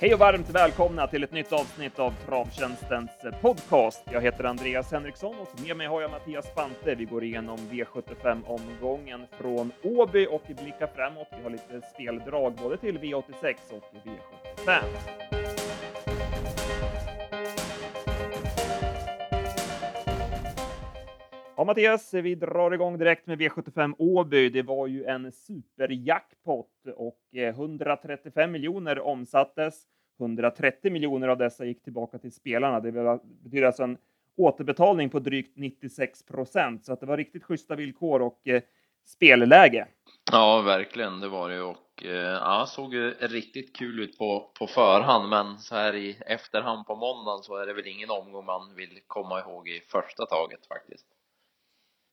Hej och varmt välkomna till ett nytt avsnitt av Travtjänstens eh, podcast. Jag heter Andreas Henriksson och med mig har jag Mattias Spante. Vi går igenom V75-omgången från Åby och blickar framåt. Vi har lite speldrag både till V86 och V75. Ja, Mattias, vi drar igång direkt med V75 Åby. Det var ju en superjackpot och eh, 135 miljoner omsattes. 130 miljoner av dessa gick tillbaka till spelarna. Det betyder alltså en återbetalning på drygt 96 procent, så att det var riktigt schyssta villkor och eh, spelläge. Ja, verkligen, det var det och eh, ja, såg riktigt kul ut på, på förhand, men så här i efterhand på måndagen så är det väl ingen omgång man vill komma ihåg i första taget faktiskt.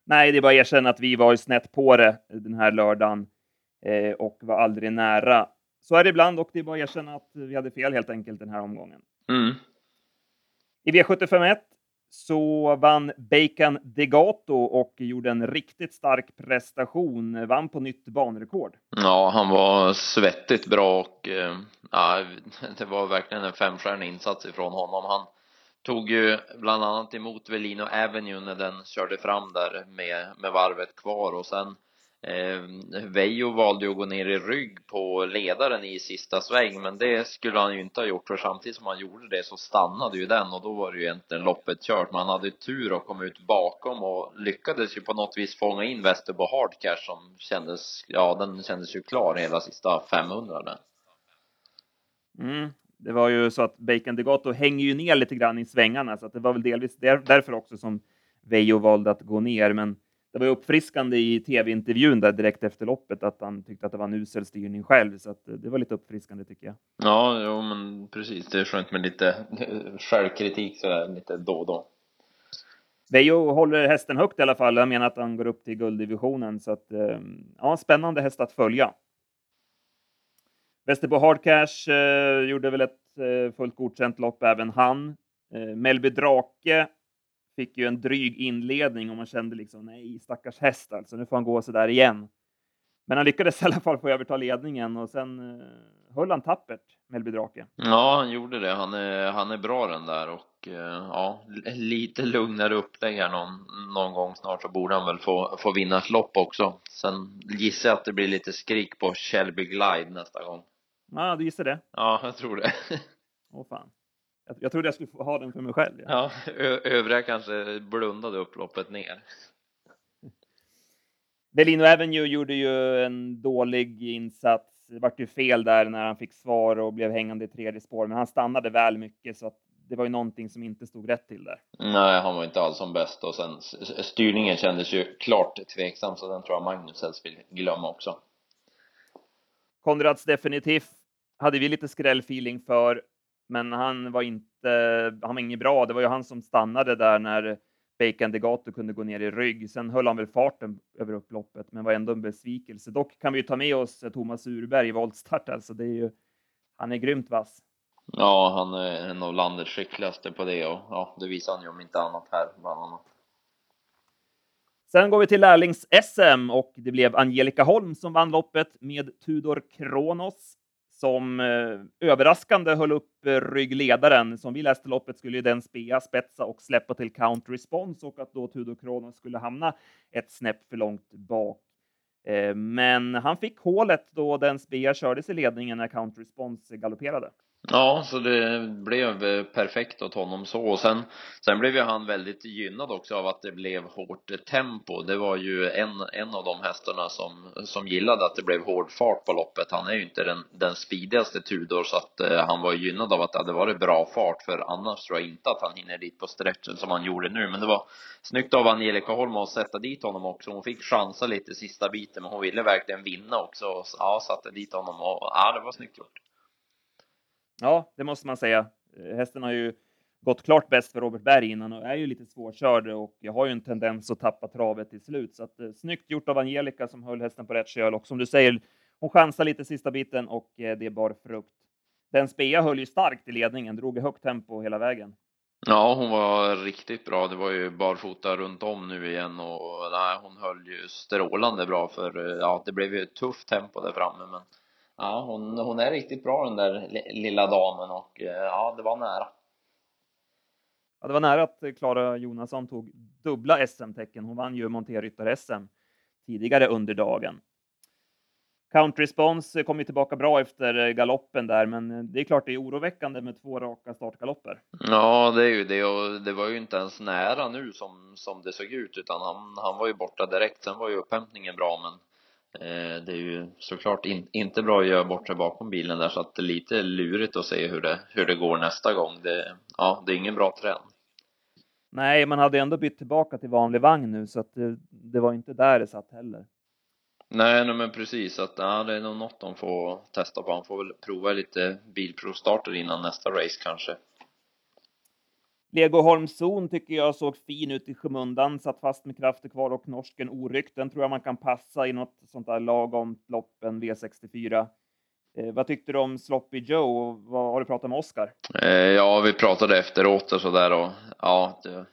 Nej, det är bara att erkänna att vi var snett på det den här lördagen eh, och var aldrig nära. Så är det ibland och det är bara att erkänna att vi hade fel helt enkelt den här omgången. Mm. I V751 så vann Bacon Degato och gjorde en riktigt stark prestation. Vann på nytt banrekord. Ja, han var svettigt bra och eh, ja, det var verkligen en femstjärnig insats ifrån honom. Han tog ju bland annat emot Velino Avenue när den körde fram där med, med varvet kvar och sen eh, Vejo valde ju att gå ner i rygg på ledaren i sista sväng men det skulle han ju inte ha gjort för samtidigt som han gjorde det så stannade ju den och då var det ju egentligen loppet kört men han hade tur och kom ut bakom och lyckades ju på något vis fånga in Västerbo Hardcash som kändes, ja den kändes ju klar hela sista 500 där. Mm, det var ju så att Bacon Degato hänger ju ner lite grann i svängarna, så att det var väl delvis där, därför också som Vejo valde att gå ner. Men det var ju uppfriskande i tv-intervjun där direkt efter loppet att han tyckte att det var en usel styrning själv, så att det var lite uppfriskande tycker jag. Ja, jo, men precis. Det är skönt med lite självkritik sådär lite då och då. Vejo håller hästen högt i alla fall. Jag menar att han går upp till gulddivisionen, så att eh, ja, spännande häst att följa. Västerbo Hardcash eh, gjorde väl ett eh, fullt godkänt lopp även han. Eh, Melby Drake fick ju en dryg inledning och man kände liksom nej, stackars häst alltså, nu får han gå så där igen. Men han lyckades i alla fall få överta ledningen och sen eh, höll han tappert, Melby Drake. Ja, han gjorde det. Han är, han är bra den där och eh, ja, lite lugnare upplägg här någon, någon gång snart så borde han väl få, få vinna ett lopp också. Sen gissar jag att det blir lite skrik på Shelby Glide nästa gång. Ja, du gissar det? Ja, jag tror det. Åh fan. Jag, jag trodde jag skulle ha den för mig själv. Ja, ja övriga kanske blundade upploppet ner. Bellino Avenue gjorde ju en dålig insats. Det vart ju fel där när han fick svar och blev hängande i tredje spår, men han stannade väl mycket så att det var ju någonting som inte stod rätt till där. Nej, han var inte alls som bäst och sen styrningen kändes ju klart tveksam så den tror jag Magnus helst vill glömma också. Konrads definitivt hade vi lite skrällfeeling för, men han var inte, han var inget bra. Det var ju han som stannade där när Bacon Degato kunde gå ner i rygg. Sen höll han väl farten över upploppet, men var ändå en besvikelse. Dock kan vi ju ta med oss Thomas Urberg i voltstart, alltså det är ju, han är grymt vass. Ja, han är en av landets skickligaste på det och ja, det visar han ju om inte annat här bland annat. Sen går vi till lärlings-SM och det blev Angelica Holm som vann loppet med Tudor Kronos som eh, överraskande höll upp eh, ryggledaren. Som vi läste loppet skulle ju den spea, spetsa och släppa till count response och att då Tudor Kronos skulle hamna ett snäpp för långt bak. Eh, men han fick hålet då den spea kördes i ledningen när count response galopperade. Ja, så det blev perfekt åt honom så och sen sen blev ju han väldigt gynnad också av att det blev hårt tempo. Det var ju en, en av de hästarna som, som gillade att det blev hård fart på loppet. Han är ju inte den, den speedigaste Tudor så att eh, han var gynnad av att det hade varit bra fart för annars tror jag inte att han hinner dit på stretchen som han gjorde nu. Men det var snyggt av Angelica Holm att sätta dit honom också. Hon fick chansa lite sista biten men hon ville verkligen vinna också. Och, ja, satte dit honom och ja, det var snyggt gjort. Ja, det måste man säga. Eh, hästen har ju gått klart bäst för Robert Berg innan och är ju lite svårkörd och jag har ju en tendens att tappa travet till slut. Så att, eh, snyggt gjort av Angelica som höll hästen på rätt köl och som du säger, hon chansar lite sista biten och eh, det bar frukt. Den spea höll ju starkt i ledningen, drog i högt tempo hela vägen. Ja, hon var riktigt bra. Det var ju barfota runt om nu igen och nej, hon höll ju strålande bra för eh, ja, det blev ju ett tufft tempo där framme men ja, hon, hon är riktigt bra den där lilla damen och eh, ja, det var nära. Ja, det var nära att Klara Jonasson tog dubbla SM-tecken. Hon vann ju monterryttar-SM tidigare under dagen. Count Response kom ju tillbaka bra efter galoppen där, men det är klart det är oroväckande med två raka startgalopper. Ja, det är ju det och det var ju inte ens nära nu som, som det såg ut utan han, han var ju borta direkt. Sen var ju upphämtningen bra men det är ju såklart in, inte bra att göra bort sig bakom bilen där så att det är lite lurigt att se hur det, hur det går nästa gång. Det, ja, det är ingen bra trend. Nej, man hade ändå bytt tillbaka till vanlig vagn nu så att det, det var inte där det satt heller. Nej, nej men precis att ja, det är nog något de får testa på. Han får väl prova lite bilprovstarter innan nästa race kanske. Legoholms zon tycker jag såg fin ut i skymundan, satt fast med krafter kvar och norsken oryckt. Den tror jag man kan passa i något sånt där lagom lopp, en V64. Eh, vad tyckte du om Sloppy Joe och vad har du pratat med Oskar? Eh, ja, vi pratade efteråt och sådär och ja, det,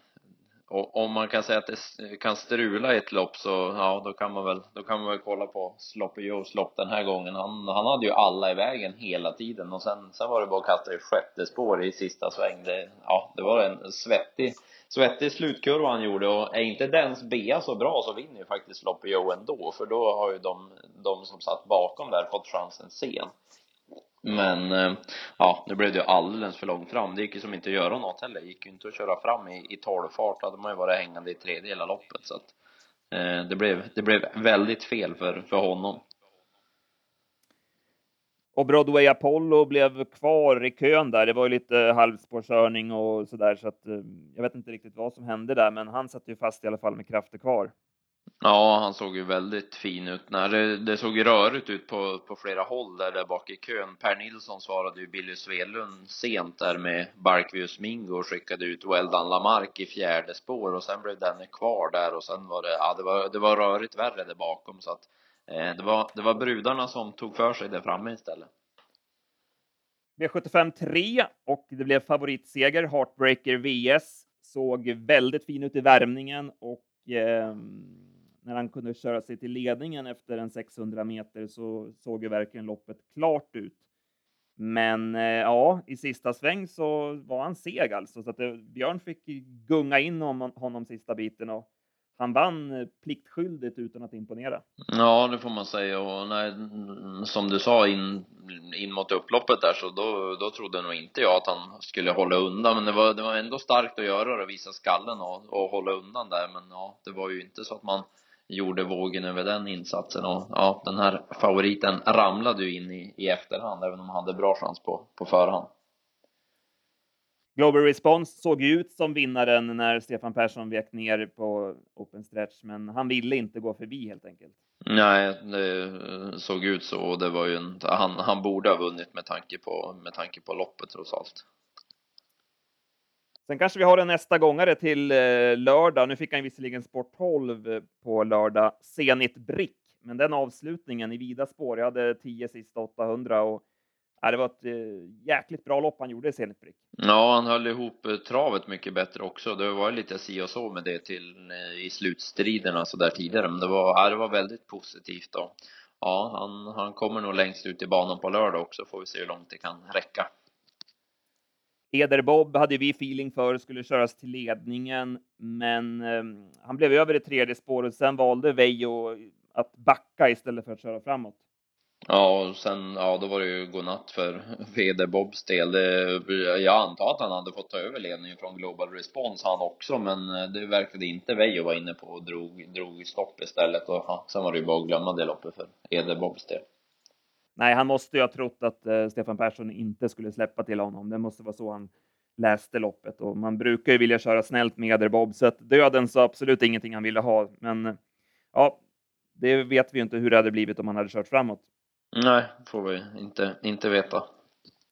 och om man kan säga att det kan strula i ett lopp så ja, då kan man väl, då kan man väl kolla på Sloppy Joes lopp den här gången. Han, han hade ju alla i vägen hela tiden och sen, sen var det bara att kasta i sjätte spår i sista sväng. Det, ja, det var en svettig, svettig slutkurva han gjorde och är inte dens Bea så bra så vinner ju faktiskt Sloppy Joe ändå för då har ju de, de som satt bakom där fått chansen sen. Men eh, ja, nu blev det ju alldeles för långt fram. Det gick ju som inte att göra något heller. Det gick ju inte att köra fram i, i tolvfart. Då hade man ju varit hängande i tredje hela loppet. Så att eh, det, blev, det blev väldigt fel för, för honom. Och Broadway Apollo blev kvar i kön där. Det var ju lite halvspårkörning och sådär, så att eh, jag vet inte riktigt vad som hände där, men han satt ju fast i alla fall med krafter kvar. Ja, han såg ju väldigt fin ut. Nej, det, det såg rörigt ut på, på flera håll där, där bak i kön. Per Nilsson svarade ju Billy Svedlund sent där med Barkvius Mingo och skickade ut Weldan Lamarck i fjärde spår och sen blev denne kvar där och sen var det, ja det var, det var rörigt värre där bakom så att eh, det var, det var brudarna som tog för sig där framme istället. V75 3 och det blev favoritseger. Heartbreaker VS såg väldigt fin ut i värmningen och eh, när han kunde köra sig till ledningen efter en 600 meter så såg ju verkligen loppet klart ut. Men eh, ja, i sista sväng så var han seg alltså, så att det, Björn fick gunga in om honom sista biten och han vann eh, pliktskyldigt utan att imponera. Ja, det får man säga och nej, mm, som du sa in, in mot upploppet där så då, då trodde nog inte jag att han skulle hålla undan men det var, det var ändå starkt att göra det och visa skallen och, och hålla undan där men ja, det var ju inte så att man gjorde vågen över den insatsen och ja, den här favoriten ramlade ju in i, i efterhand även om han hade bra chans på, på förhand. Global Response såg ju ut som vinnaren när Stefan Persson vek ner på open stretch, men han ville inte gå förbi helt enkelt. Nej, det såg ut så och det var ju en, han, han borde ha vunnit med tanke på, med tanke på loppet trots allt. Sen kanske vi har en nästa gångare till eh, lördag. Nu fick han visserligen sport 12 eh, på lördag, Zenit Brick, men den avslutningen i vida spår. Jag hade 10 sista 800 och ja, det var ett eh, jäkligt bra lopp han gjorde i Zenit Brick. Ja, han höll ihop travet mycket bättre också. Det var lite si och så med det till i slutstriderna så där tidigare, men det var, ja, det var väldigt positivt då. Ja, han, han kommer nog längst ut i banan på lördag också, får vi se hur långt det kan räcka. Heder Bob hade vi feeling för skulle köras till ledningen, men eh, han blev över i tredje spåret. Sen valde Veijo att backa istället för att köra framåt. Ja, och sen, ja, då var det ju godnatt för Eder-Bobs del. Det, jag antar att han hade fått ta över ledningen från Global Response han också, men eh, det verkade inte Veijo vara inne på och drog, drog stopp istället. Och ja, sen var det ju bara att glömma det loppet för Eder-Bobs del. Nej, han måste ju ha trott att uh, Stefan Persson inte skulle släppa till honom. Det måste vara så han läste loppet och man brukar ju vilja köra snällt med Ederbob, så att döden så absolut ingenting han ville ha. Men ja, det vet vi ju inte hur det hade blivit om han hade kört framåt. Nej, får vi inte, inte veta.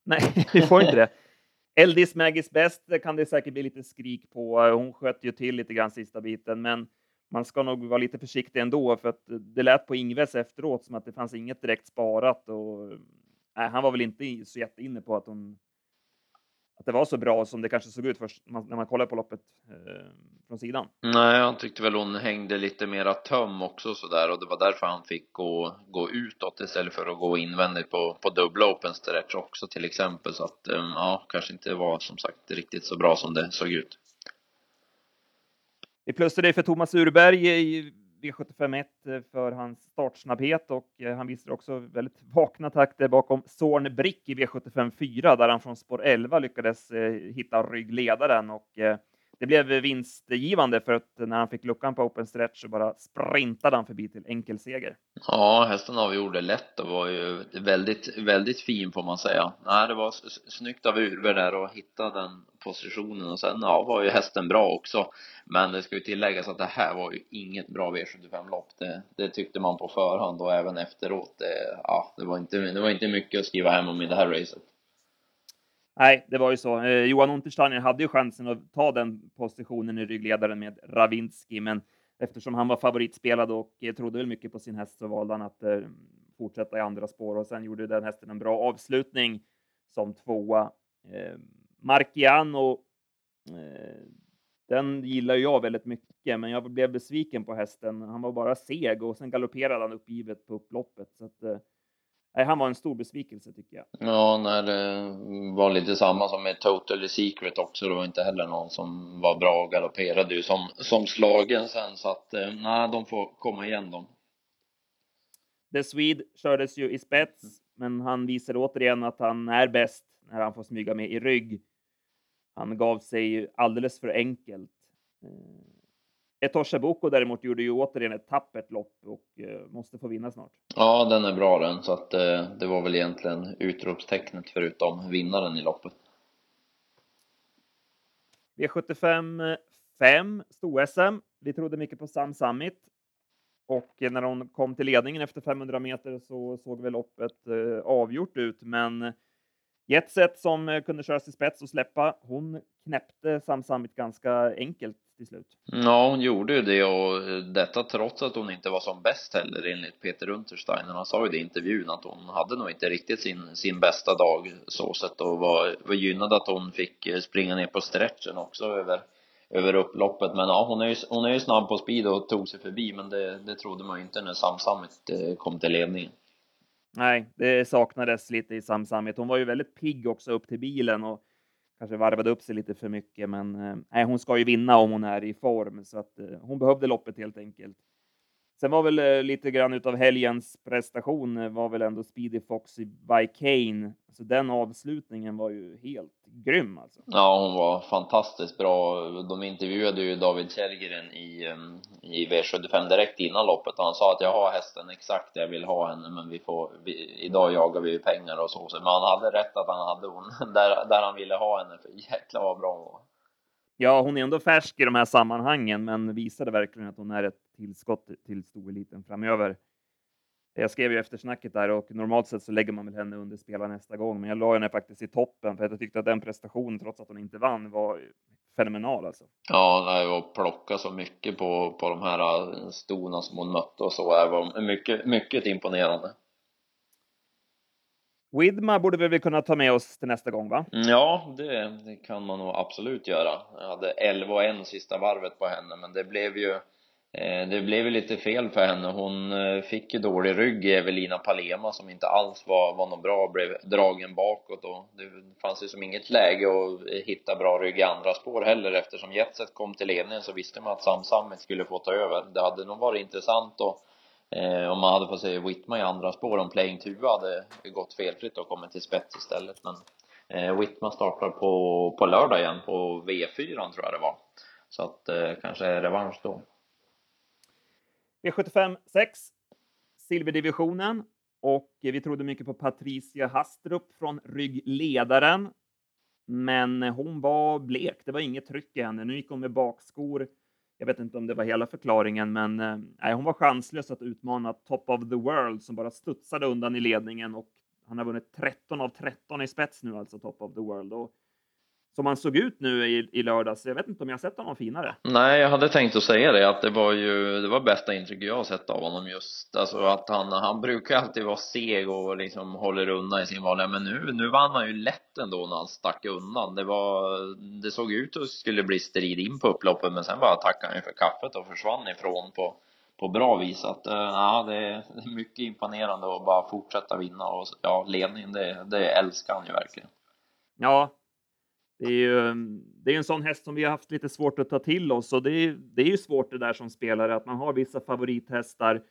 Nej, vi får inte det. Eldis Maggis bäst kan det säkert bli lite skrik på. Hon sköt ju till lite grann sista biten, men man ska nog vara lite försiktig ändå, för att det lät på Ingves efteråt som att det fanns inget direkt sparat och nej, han var väl inte så jätteinne på att hon att det var så bra som det kanske såg ut först när man kollar på loppet eh, från sidan. Nej, han tyckte väl hon hängde lite mera töm också sådär och det var därför han fick gå, gå utåt istället för att gå invändigt på, på dubbla open stretch också till exempel så att eh, ja, kanske inte var som sagt riktigt så bra som det såg ut. Vi dig för Thomas Urberg i V751 eh, för hans startsnabbhet och eh, han visar också väldigt vakna takter bakom Zorn Brick i V754 där han från spår 11 lyckades eh, hitta ryggledaren och det blev vinstgivande för att när han fick luckan på open stretch så bara sprintade han förbi till enkel seger. Ja, hästen avgjorde lätt och var ju väldigt, väldigt fin får man säga. Nej, det var snyggt av Urberg där att hitta den positionen och sen ja, var ju hästen bra också. Men det ska ju tilläggas att det här var ju inget bra V75-lopp. Det, det tyckte man på förhand och även efteråt. Det, ja, det var inte, det var inte mycket att skriva hem om i det här racet. Nej, det var ju så. Eh, Johan Untersteiner hade ju chansen att ta den positionen i ryggledaren med Ravinski, men eftersom han var favoritspelad och eh, trodde väl mycket på sin häst så valde han att eh, fortsätta i andra spår och sen gjorde den hästen en bra avslutning som tvåa. Eh, Marciano, eh, den gillar jag väldigt mycket, men jag blev besviken på hästen. Han var bara seg och sen galopperade han uppgivet på upploppet. Så att, eh, Nej, han var en stor besvikelse tycker jag. Ja, när det var lite samma som med Totally Secret också. Det var inte heller någon som var bra och galopperade ju som, som slagen sen så att eh, nej, de får komma igen de. The Swede kördes ju i spets, men han visade återigen att han är bäst när han får smyga med i rygg. Han gav sig alldeles för enkelt. Eh, Etosha Boko däremot gjorde ju återigen ett tappert lopp och eh, måste få vinna snart. Ja, den är bra den, så att eh, det var väl egentligen utropstecknet förutom vinnaren i loppet. V75 5, sto-SM. Vi trodde mycket på Sam Summit och när hon kom till ledningen efter 500 meter så såg väl loppet eh, avgjort ut, men Jetset som eh, kunde köras till spets och släppa, hon knäppte Sam Summit ganska enkelt till slut. Ja, hon gjorde ju det och eh, detta trots att hon inte var som bäst heller enligt Peter Untersteiner. Han sa ju det i intervjun att hon hade nog inte riktigt sin, sin bästa dag så sett och var, var gynnad att hon fick eh, springa ner på stretchen också över, över upploppet. Men ja, hon är ju, hon är ju snabb på speed och tog sig förbi men det, det trodde man ju inte när Sam Summit kom till ledningen. Nej, det saknades lite i Sam Summit. Hon var ju väldigt pigg också upp till bilen och kanske varvade upp sig lite för mycket, men eh, nej, hon ska ju vinna om hon är i form så att eh, hon behövde loppet helt enkelt. Sen var väl eh, lite grann utav helgens prestation var väl ändå Speedy Fox i Kane. Så den avslutningen var ju helt grym alltså. Ja, hon var fantastiskt bra. De intervjuade ju David Kjellgren i, i V75 direkt innan loppet och han sa att jag har hästen exakt där jag vill ha henne men vi får, vi, idag jagar vi ju pengar och så. Men han hade rätt att han hade hon där, där han ville ha henne för jäklar vad bra hon var. Ja, hon är ändå färsk i de här sammanhangen, men visade verkligen att hon är ett tillskott till stoeliten framöver. Jag skrev ju efter snacket där och normalt sett så lägger man väl henne under spela nästa gång, men jag la henne faktiskt i toppen för att jag tyckte att den prestationen, trots att hon inte vann, var fenomenal alltså. Ja, och plocka så mycket på, på de här stona som hon mötte och så, det var mycket, mycket imponerande. Widma borde vi väl kunna ta med oss till nästa gång, va? Mm, ja, det, det kan man nog absolut göra. Jag hade 11 och 1 sista varvet på henne, men det blev ju eh, Eh, det blev ju lite fel för henne. Hon eh, fick ju dålig rygg, Evelina Palema, som inte alls var, var någon bra, blev dragen bakåt och det fanns ju som inget läge att eh, hitta bra rygg i andra spår heller eftersom Jetset kom till ledningen så visste man att Sam skulle få ta över. Det hade nog varit intressant och Eh, om man hade fått se Whitman i andra spår, om Playing Tuva hade gått felfritt och kommit till spets istället. Men eh, Whitman startar på, på lördag igen på V4 tror jag det var. Så att eh, kanske är revansch då. V75 6, silverdivisionen. Och vi trodde mycket på Patricia Hastrup från ryggledaren. Men hon var blek, det var inget tryck i henne. Nu gick hon med bakskor jag vet inte om det var hela förklaringen, men eh, nej, hon var chanslös att utmana Top of the World som bara studsade undan i ledningen och han har vunnit 13 av 13 i spets nu, alltså Top of the World. Och som han såg ut nu i, i lördags. Jag vet inte om jag har sett honom finare. Nej, jag hade tänkt att säga det, att det var ju, det var bästa intrycket jag har sett av honom just, alltså att han, han brukar alltid vara seg och liksom håller undan i sin vanliga, men nu, nu vann han ju lätt ändå när han stack undan. Det var, det såg ut att det skulle bli strid in på upploppet, men sen bara tackade han ju för kaffet och försvann ifrån på, på bra vis. Att, uh, ja, det är mycket imponerande att bara fortsätta vinna och ja, ledningen, det, det älskar han ju verkligen. Ja, det är ju mm, det är en sån häst som vi har haft lite svårt att ta till oss och det är, det är ju svårt det där som spelare att man har vissa favorithästar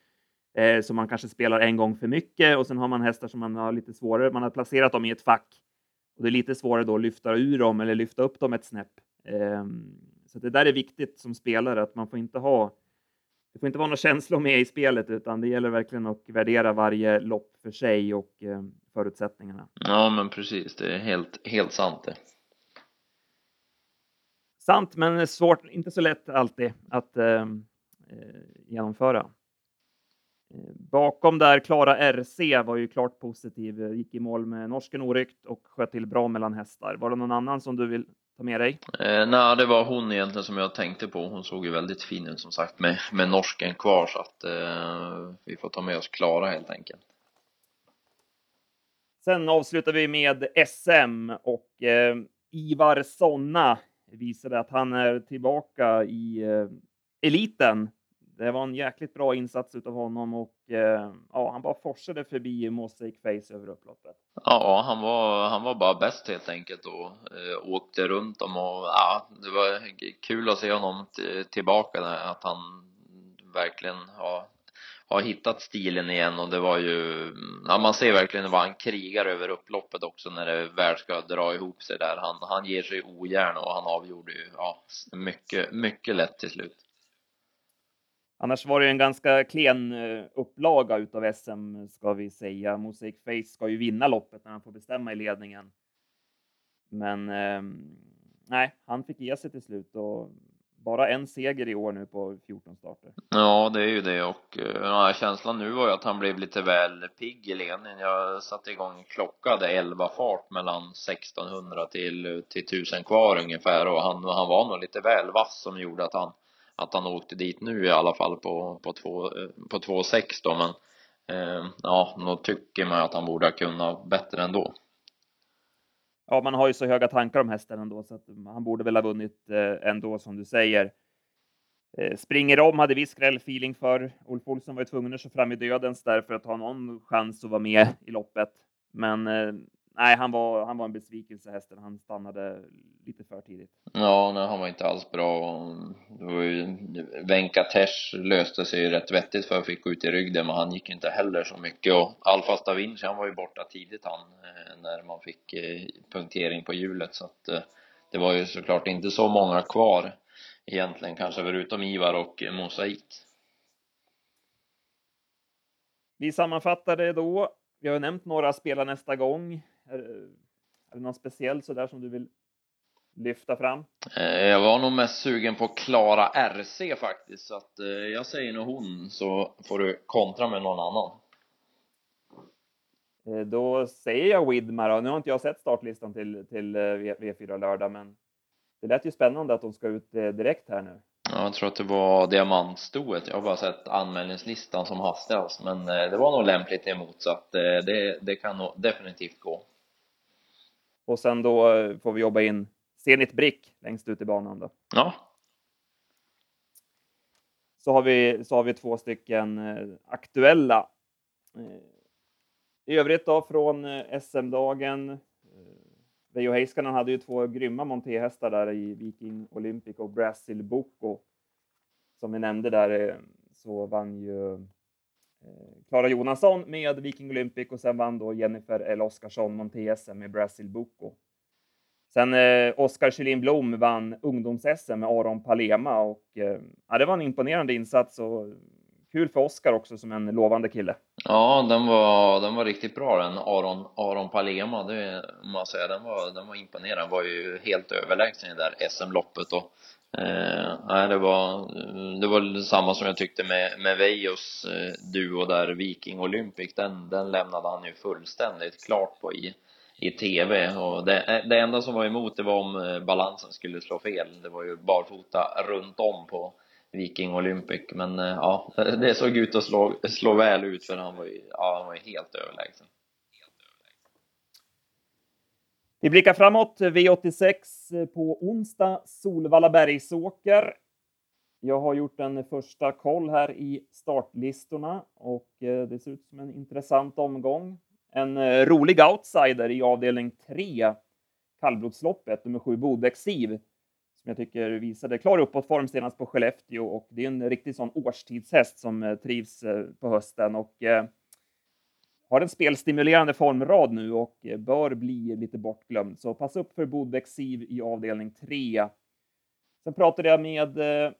eh, som man kanske spelar en gång för mycket och sen har man hästar som man har lite svårare. Man har placerat dem i ett fack och det är lite svårare då att lyfta ur dem eller lyfta upp dem ett snäpp. Eh, så det där är viktigt som spelare att man får inte ha det får inte vara några känslor med i spelet utan det gäller verkligen att värdera varje lopp för sig och eh, förutsättningarna. Ja, men precis. Det är helt, helt sant det. Sant, men svårt, inte så lätt alltid att eh, eh genomföra. Eh, bakom där, Klara RC var ju klart positiv, gick i mål med norsken oryckt och sköt till bra mellan hästar. Var det någon annan som du vill ta med dig? Eh, nej, det var hon egentligen som jag tänkte på. Hon såg ju väldigt fin ut som sagt med, med norsken kvar så att eh, vi får ta med oss Klara helt enkelt. Sen avslutar vi med SM och eh, Ivar Sonna visade att han är tillbaka i eh, eliten. Det var en jäkligt bra insats utav honom och eh, ja, han bara forsade förbi Mosaic Face över upploppet. Ja, han var, han var bara bäst helt enkelt och eh, åkte runt dem och ja, det var kul att se honom tillbaka där, att han verkligen har har hittat stilen igen och det var ju, ja man ser verkligen vad han krigar över upploppet också när det väl ska dra ihop sig där. Han, han ger sig ogärna och han avgjorde ju, ja, mycket, mycket lätt till slut. Annars var det en ganska klen eh, upplaga utav SM ska vi säga. Mosaic Face ska ju vinna loppet när han får bestämma i ledningen. Men eh, nej, han fick ge sig till slut och bara en seger i år nu på 14 starter. Ja, det är ju det och eh, ja, känslan nu var ju att han blev lite väl pigg i ledningen. Jag satte igång klockade 11 fart mellan 1600 till, till 1000 kvar ungefär och han, han var nog lite väl vass som gjorde att han att han åkte dit nu i alla fall på, på, två, eh, på 2,6 då men eh, ja, nog tycker man att han borde ha kunnat bättre ändå ja, man har ju så höga tankar om hästen ändå, så att han borde väl ha vunnit eh, ändå, som du säger. Eh, springer om hade vi skrällfeeling för. Ulf Olsson var ju tvungen att köra fram i dödens där för att ha någon chans att vara med i loppet. Men eh, nej, han var, han var en besvikelse hästen. Han stannade lite för tidigt. Ja, nej, han var inte alls bra. Det var ju, Venkatesh löste sig ju rätt vettigt för att fick gå ut i rygg där, men han gick inte heller så mycket. Och Alfas da Vinci, han var ju borta tidigt han, eh, när man fick eh, punktering på hjulet. Så att eh, det var ju såklart inte så många kvar egentligen, kanske förutom Ivar och Mosaik. Vi sammanfattar det då. Vi har nämnt några spela nästa gång. Är, är det någon speciell sådär som du vill lyfta fram? Eh, jag var nog mest sugen på Klara RC faktiskt, så att eh, jag säger nog hon, så får du kontra med någon annan. Eh, då säger jag Widmar, nu har inte jag sett startlistan till, till V4 lördag, men det lät ju spännande att de ska ut direkt här nu. Ja, jag tror att det var diamantstoet. Jag har bara sett anmälningslistan som hastigast, men det var nog lämpligt emot så att det, det kan nog definitivt gå. Och sen då får vi jobba in Zenit Brick längst ut i banan då. Ja. Så har vi, så har vi två stycken eh, aktuella. Eh, I övrigt då från eh, SM-dagen. Veijo Heiskanen hade ju två grymma montéhästar där i Viking Olympic och Brazil Boko. Som vi nämnde där så vann ju Eh, Klara Jonasson med Viking Olympic och sen vann då Jennifer L Oskarsson Monte-SM med Brazil Boko. Sen eh, Oskar Kjellin Blom vann ungdoms-SM med Aron Palema och eh, ja, det var en imponerande insats och kul för Oskar också som en lovande kille. Ja, den var, den var riktigt bra den Aron, Aron Palema, det måste säga, den var, den var imponerande, den var ju helt överlägsen i det där SM-loppet och eh, det var, det var samma som jag tyckte med, med Vejos eh, duo där, Viking Olympic, den, den lämnade han ju fullständigt klart på i i tv och det, eh, det enda som var emot det var om eh, balansen skulle slå fel. Det var ju barfota runt om på Viking Olympic men eh, ja, det såg ut att slå, slå väl ut för han var ju, ja, han var ju helt överlägsen. Vi blickar framåt. V86 eh, på onsdag, Solvalla Bergsåker. Jag har gjort en första koll här i startlistorna och eh, det ser ut som en intressant omgång. En eh, rolig outsider i avdelning 3, kallblodsloppet, nummer 7 Bodexiv, Siv, som jag tycker visade klar uppåtform senast på Skellefteå och det är en riktig sån årstidshäst som trivs på hösten och har en spelstimulerande formrad nu och eh, bör bli lite bortglömd. Så pass upp för Bodbäck Siv i avdelning 3. Sen pratade jag med eh,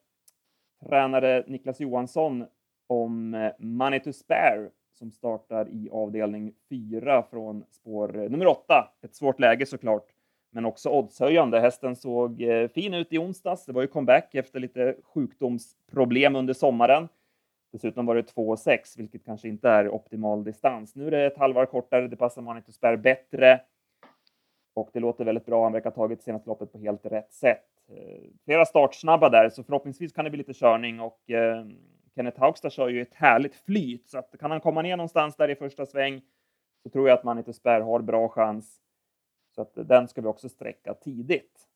tränare Niklas Johansson om eh, Money to Spare som startar i avdelning 4 från spår eh, nummer 8. Ett svårt läge såklart, men också oddshöjande. Hästen såg eh, fin ut i onsdags. Det var ju comeback efter lite sjukdomsproblem under sommaren. Dessutom var det 2,6, vilket kanske inte är optimal distans. Nu är det ett halvår kortare, det passar Money Spare bättre. Och det låter väldigt bra. Han verkar ha tagit senaste loppet på helt rätt sätt. Eh, flera startsnabba där, så förhoppningsvis kan det bli lite körning och eh, Kenneth Haugstad kör ju ett härligt flyt, så att kan han komma ner någonstans där i första sväng så tror jag att Money to har bra chans. Så att den ska vi också sträcka tidigt.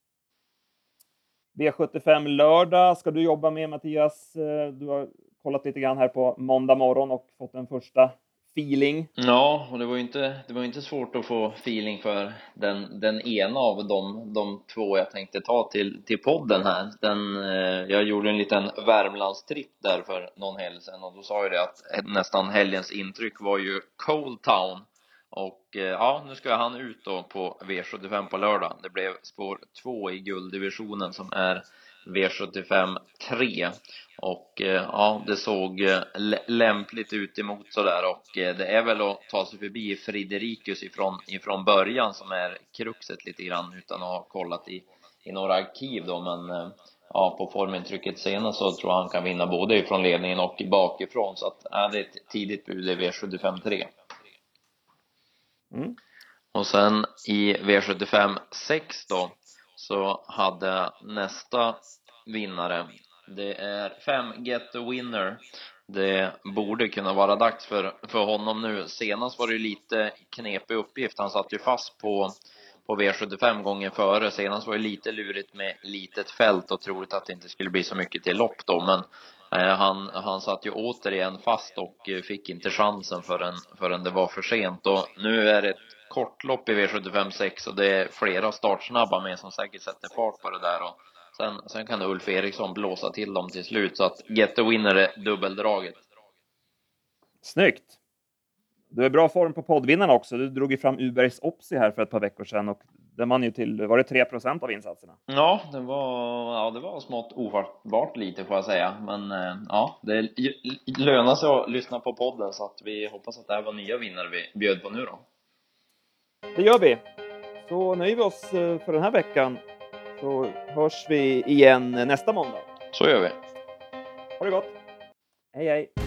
V75 lördag ska du jobba med Mattias. Eh, du har kollat lite grann här på måndag morgon och fått en första feeling. Ja, och det var ju inte, det var inte svårt att få feeling för den, den ena av de, de två jag tänkte ta till, till podden här. Den, eh, jag gjorde en liten Värmlandstripp där för någon helg sedan och då sa jag det att nästan helgens intryck var ju Cold Town. Och eh, ja, nu ska han ut då på V75 på lördag. Det blev spår 2 i gulddivisionen som är V75 3 och eh, ja, det såg eh, lämpligt ut emot sådär och eh, det är väl att ta sig förbi Fridericus ifrån, ifrån början som är kruxet lite grann utan att ha kollat i, i några arkiv då. Men ja, på formintrycket senast så tror jag han kan vinna både ifrån ledningen och bakifrån. Så att ja, det är ett tidigt bud i V75 3 mm. och sen i V75 6 då så hade nästa vinnare det är fem Get the Winner. Det borde kunna vara dags för, för honom nu. Senast var det lite knepig uppgift. Han satt ju fast på, på V75 gånger före. Senast var det lite lurigt med litet fält och troligt att det inte skulle bli så mycket till lopp då. Men eh, han, han satt ju återigen fast och eh, fick inte chansen förrän, förrän det var för sent. Och nu är det ett kortlopp i V75 6 och det är flera startsnabba med som säkert sätter fart på det där. Och Sen, sen kan Ulf Eriksson blåsa till dem till slut, så att Get the Winner är dubbeldraget. Snyggt! Du är bra form på poddvinnarna också. Du drog ju fram Ubergs Opsi här för ett par veckor sedan och den vann ju till, var det 3% av insatserna? Ja, det var, ja, det var smått ofattbart lite får jag säga. Men eh, ja, det lönar sig att lyssna på podden så att vi hoppas att det här var nya vinnare vi bjöd på nu då. Det gör vi. Så nöjer vi oss eh, för den här veckan så hörs vi igen nästa måndag. Så gör vi. Ha det gott. Hej hej.